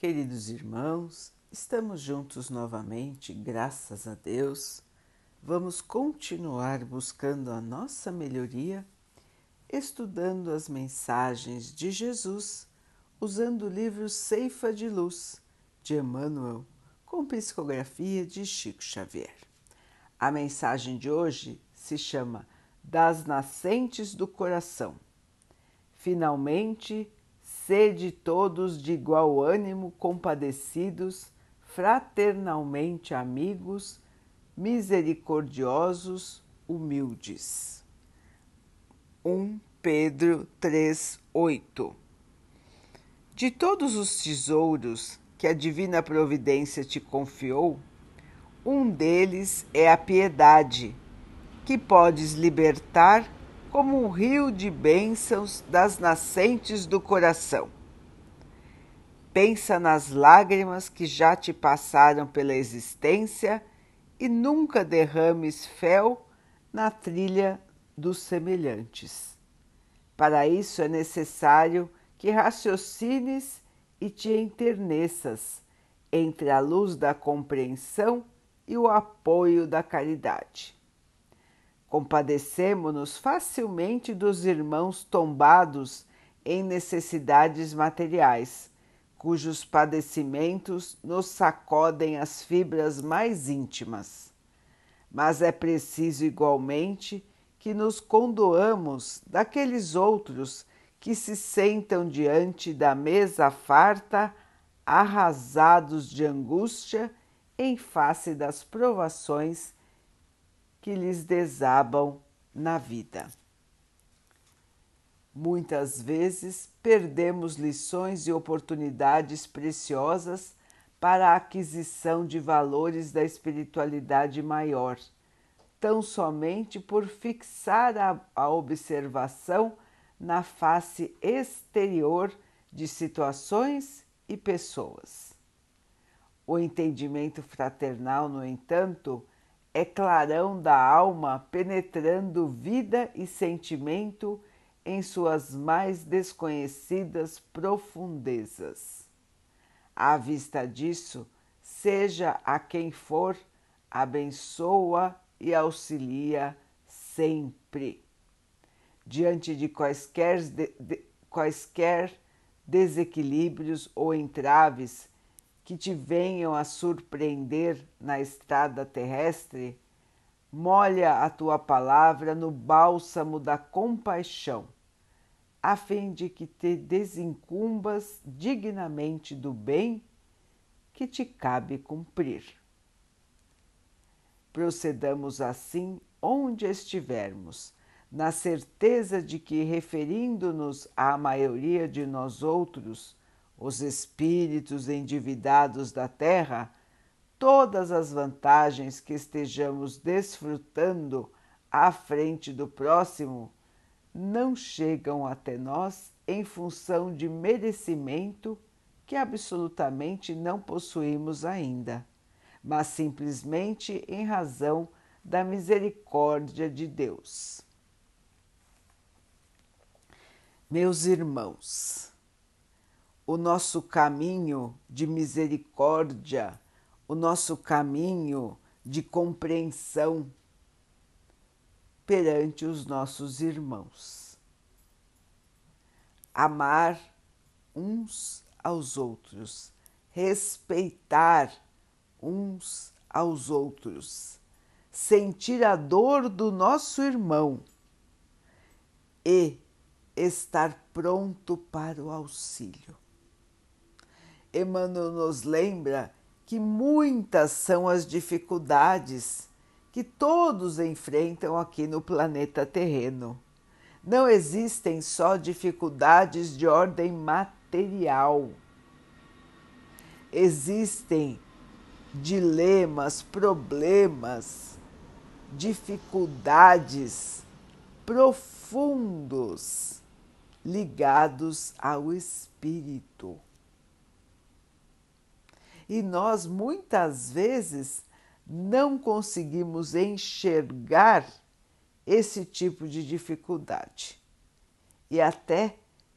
Queridos irmãos, estamos juntos novamente, graças a Deus. Vamos continuar buscando a nossa melhoria, estudando as mensagens de Jesus, usando o livro Ceifa de Luz, de Emmanuel, com psicografia de Chico Xavier. A mensagem de hoje se chama Das Nascentes do Coração. Finalmente, Sede todos de igual ânimo, compadecidos, fraternalmente amigos, misericordiosos, humildes. 1 Pedro 3:8 De todos os tesouros que a divina providência te confiou, um deles é a piedade, que podes libertar como um rio de bênçãos das nascentes do coração. Pensa nas lágrimas que já te passaram pela existência e nunca derrames fel na trilha dos semelhantes. Para isso é necessário que raciocines e te enterneças entre a luz da compreensão e o apoio da caridade. Compadecemo-nos facilmente dos irmãos tombados em necessidades materiais, cujos padecimentos nos sacodem as fibras mais íntimas. Mas é preciso igualmente que nos condoamos daqueles outros que se sentam diante da mesa farta, arrasados de angústia em face das provações que lhes desabam na vida. Muitas vezes perdemos lições e oportunidades preciosas para a aquisição de valores da espiritualidade maior, tão somente por fixar a, a observação na face exterior de situações e pessoas. O entendimento fraternal, no entanto, é clarão da alma penetrando vida e sentimento em suas mais desconhecidas profundezas. À vista disso, seja a quem for, abençoa e auxilia sempre. Diante de quaisquer, de, de, quaisquer desequilíbrios ou entraves que te venham a surpreender na estrada terrestre, molha a tua palavra no bálsamo da compaixão, a fim de que te desincumbas dignamente do bem que te cabe cumprir. Procedamos assim onde estivermos, na certeza de que, referindo-nos à maioria de nós outros, os espíritos endividados da terra, todas as vantagens que estejamos desfrutando à frente do próximo não chegam até nós em função de merecimento que absolutamente não possuímos ainda, mas simplesmente em razão da misericórdia de Deus. Meus irmãos, o nosso caminho de misericórdia, o nosso caminho de compreensão perante os nossos irmãos. Amar uns aos outros, respeitar uns aos outros, sentir a dor do nosso irmão e estar pronto para o auxílio. Emmanuel nos lembra que muitas são as dificuldades que todos enfrentam aqui no planeta terreno. Não existem só dificuldades de ordem material. Existem dilemas, problemas, dificuldades profundos ligados ao espírito. E nós muitas vezes não conseguimos enxergar esse tipo de dificuldade. E até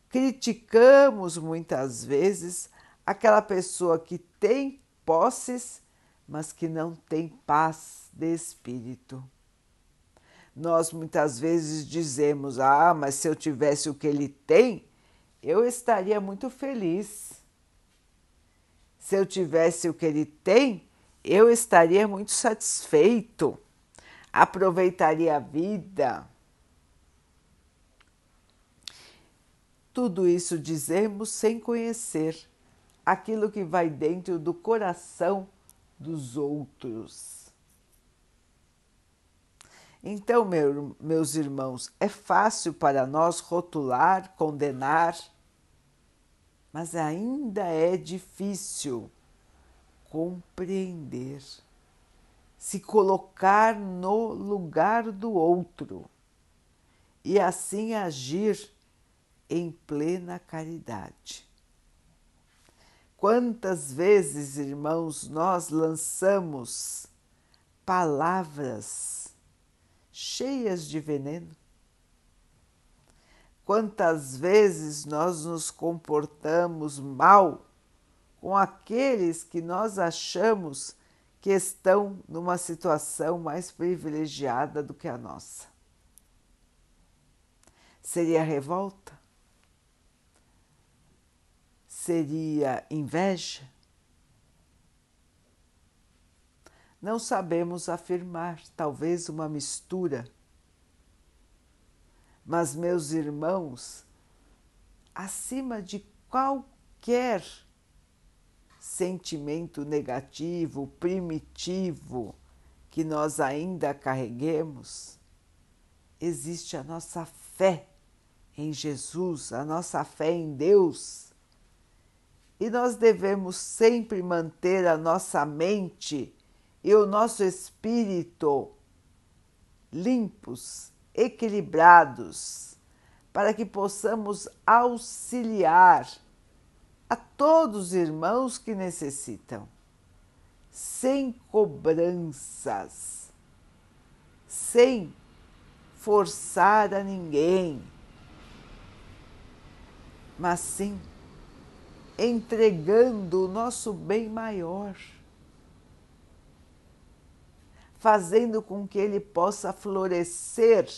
criticamos muitas vezes aquela pessoa que tem posses, mas que não tem paz de espírito. Nós muitas vezes dizemos: Ah, mas se eu tivesse o que ele tem, eu estaria muito feliz. Se eu tivesse o que ele tem, eu estaria muito satisfeito, aproveitaria a vida. Tudo isso dizemos sem conhecer aquilo que vai dentro do coração dos outros. Então, meu, meus irmãos, é fácil para nós rotular, condenar, mas ainda é difícil compreender, se colocar no lugar do outro e assim agir em plena caridade. Quantas vezes, irmãos, nós lançamos palavras cheias de veneno? Quantas vezes nós nos comportamos mal com aqueles que nós achamos que estão numa situação mais privilegiada do que a nossa? Seria revolta? Seria inveja? Não sabemos afirmar, talvez uma mistura. Mas, meus irmãos, acima de qualquer sentimento negativo, primitivo que nós ainda carreguemos, existe a nossa fé em Jesus, a nossa fé em Deus. E nós devemos sempre manter a nossa mente e o nosso espírito limpos, equilibrados, para que possamos auxiliar a todos os irmãos que necessitam, sem cobranças, sem forçar a ninguém, mas sim entregando o nosso bem maior, fazendo com que ele possa florescer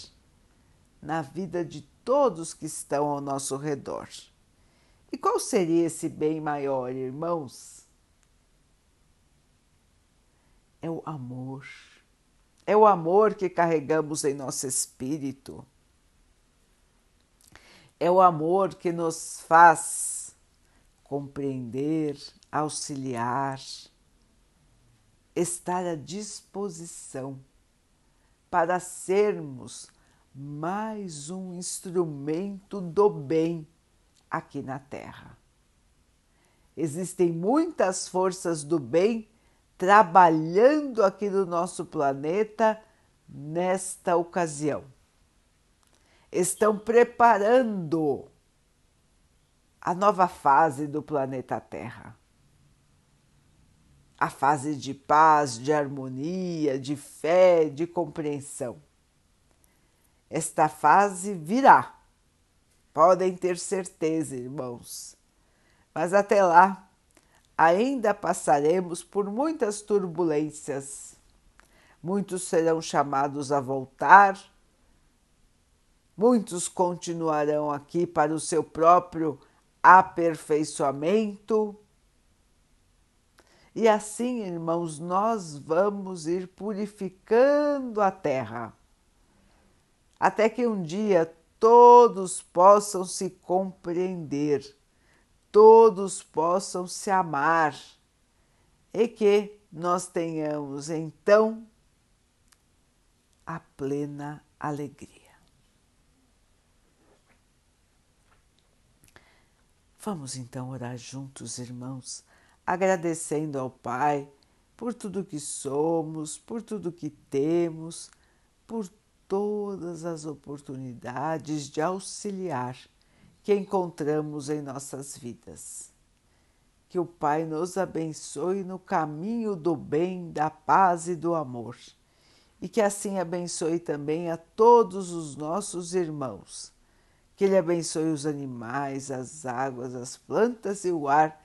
na vida de todos que estão ao nosso redor. E qual seria esse bem maior, irmãos? É o amor. É o amor que carregamos em nosso espírito. É o amor que nos faz compreender, auxiliar, estar à disposição para sermos mais um instrumento do bem aqui na Terra. Existem muitas forças do bem trabalhando aqui no nosso planeta nesta ocasião. Estão preparando a nova fase do planeta Terra. A fase de paz, de harmonia, de fé, de compreensão. Esta fase virá, podem ter certeza, irmãos. Mas até lá, ainda passaremos por muitas turbulências. Muitos serão chamados a voltar, muitos continuarão aqui para o seu próprio aperfeiçoamento. E assim, irmãos, nós vamos ir purificando a terra, até que um dia todos possam se compreender, todos possam se amar e que nós tenhamos então a plena alegria. Vamos então orar juntos, irmãos, agradecendo ao Pai por tudo que somos, por tudo que temos, por todas as oportunidades de auxiliar que encontramos em nossas vidas. Que o Pai nos abençoe no caminho do bem, da paz e do amor, e que assim abençoe também a todos os nossos irmãos que Ele abençoe os animais, as águas, as plantas e o ar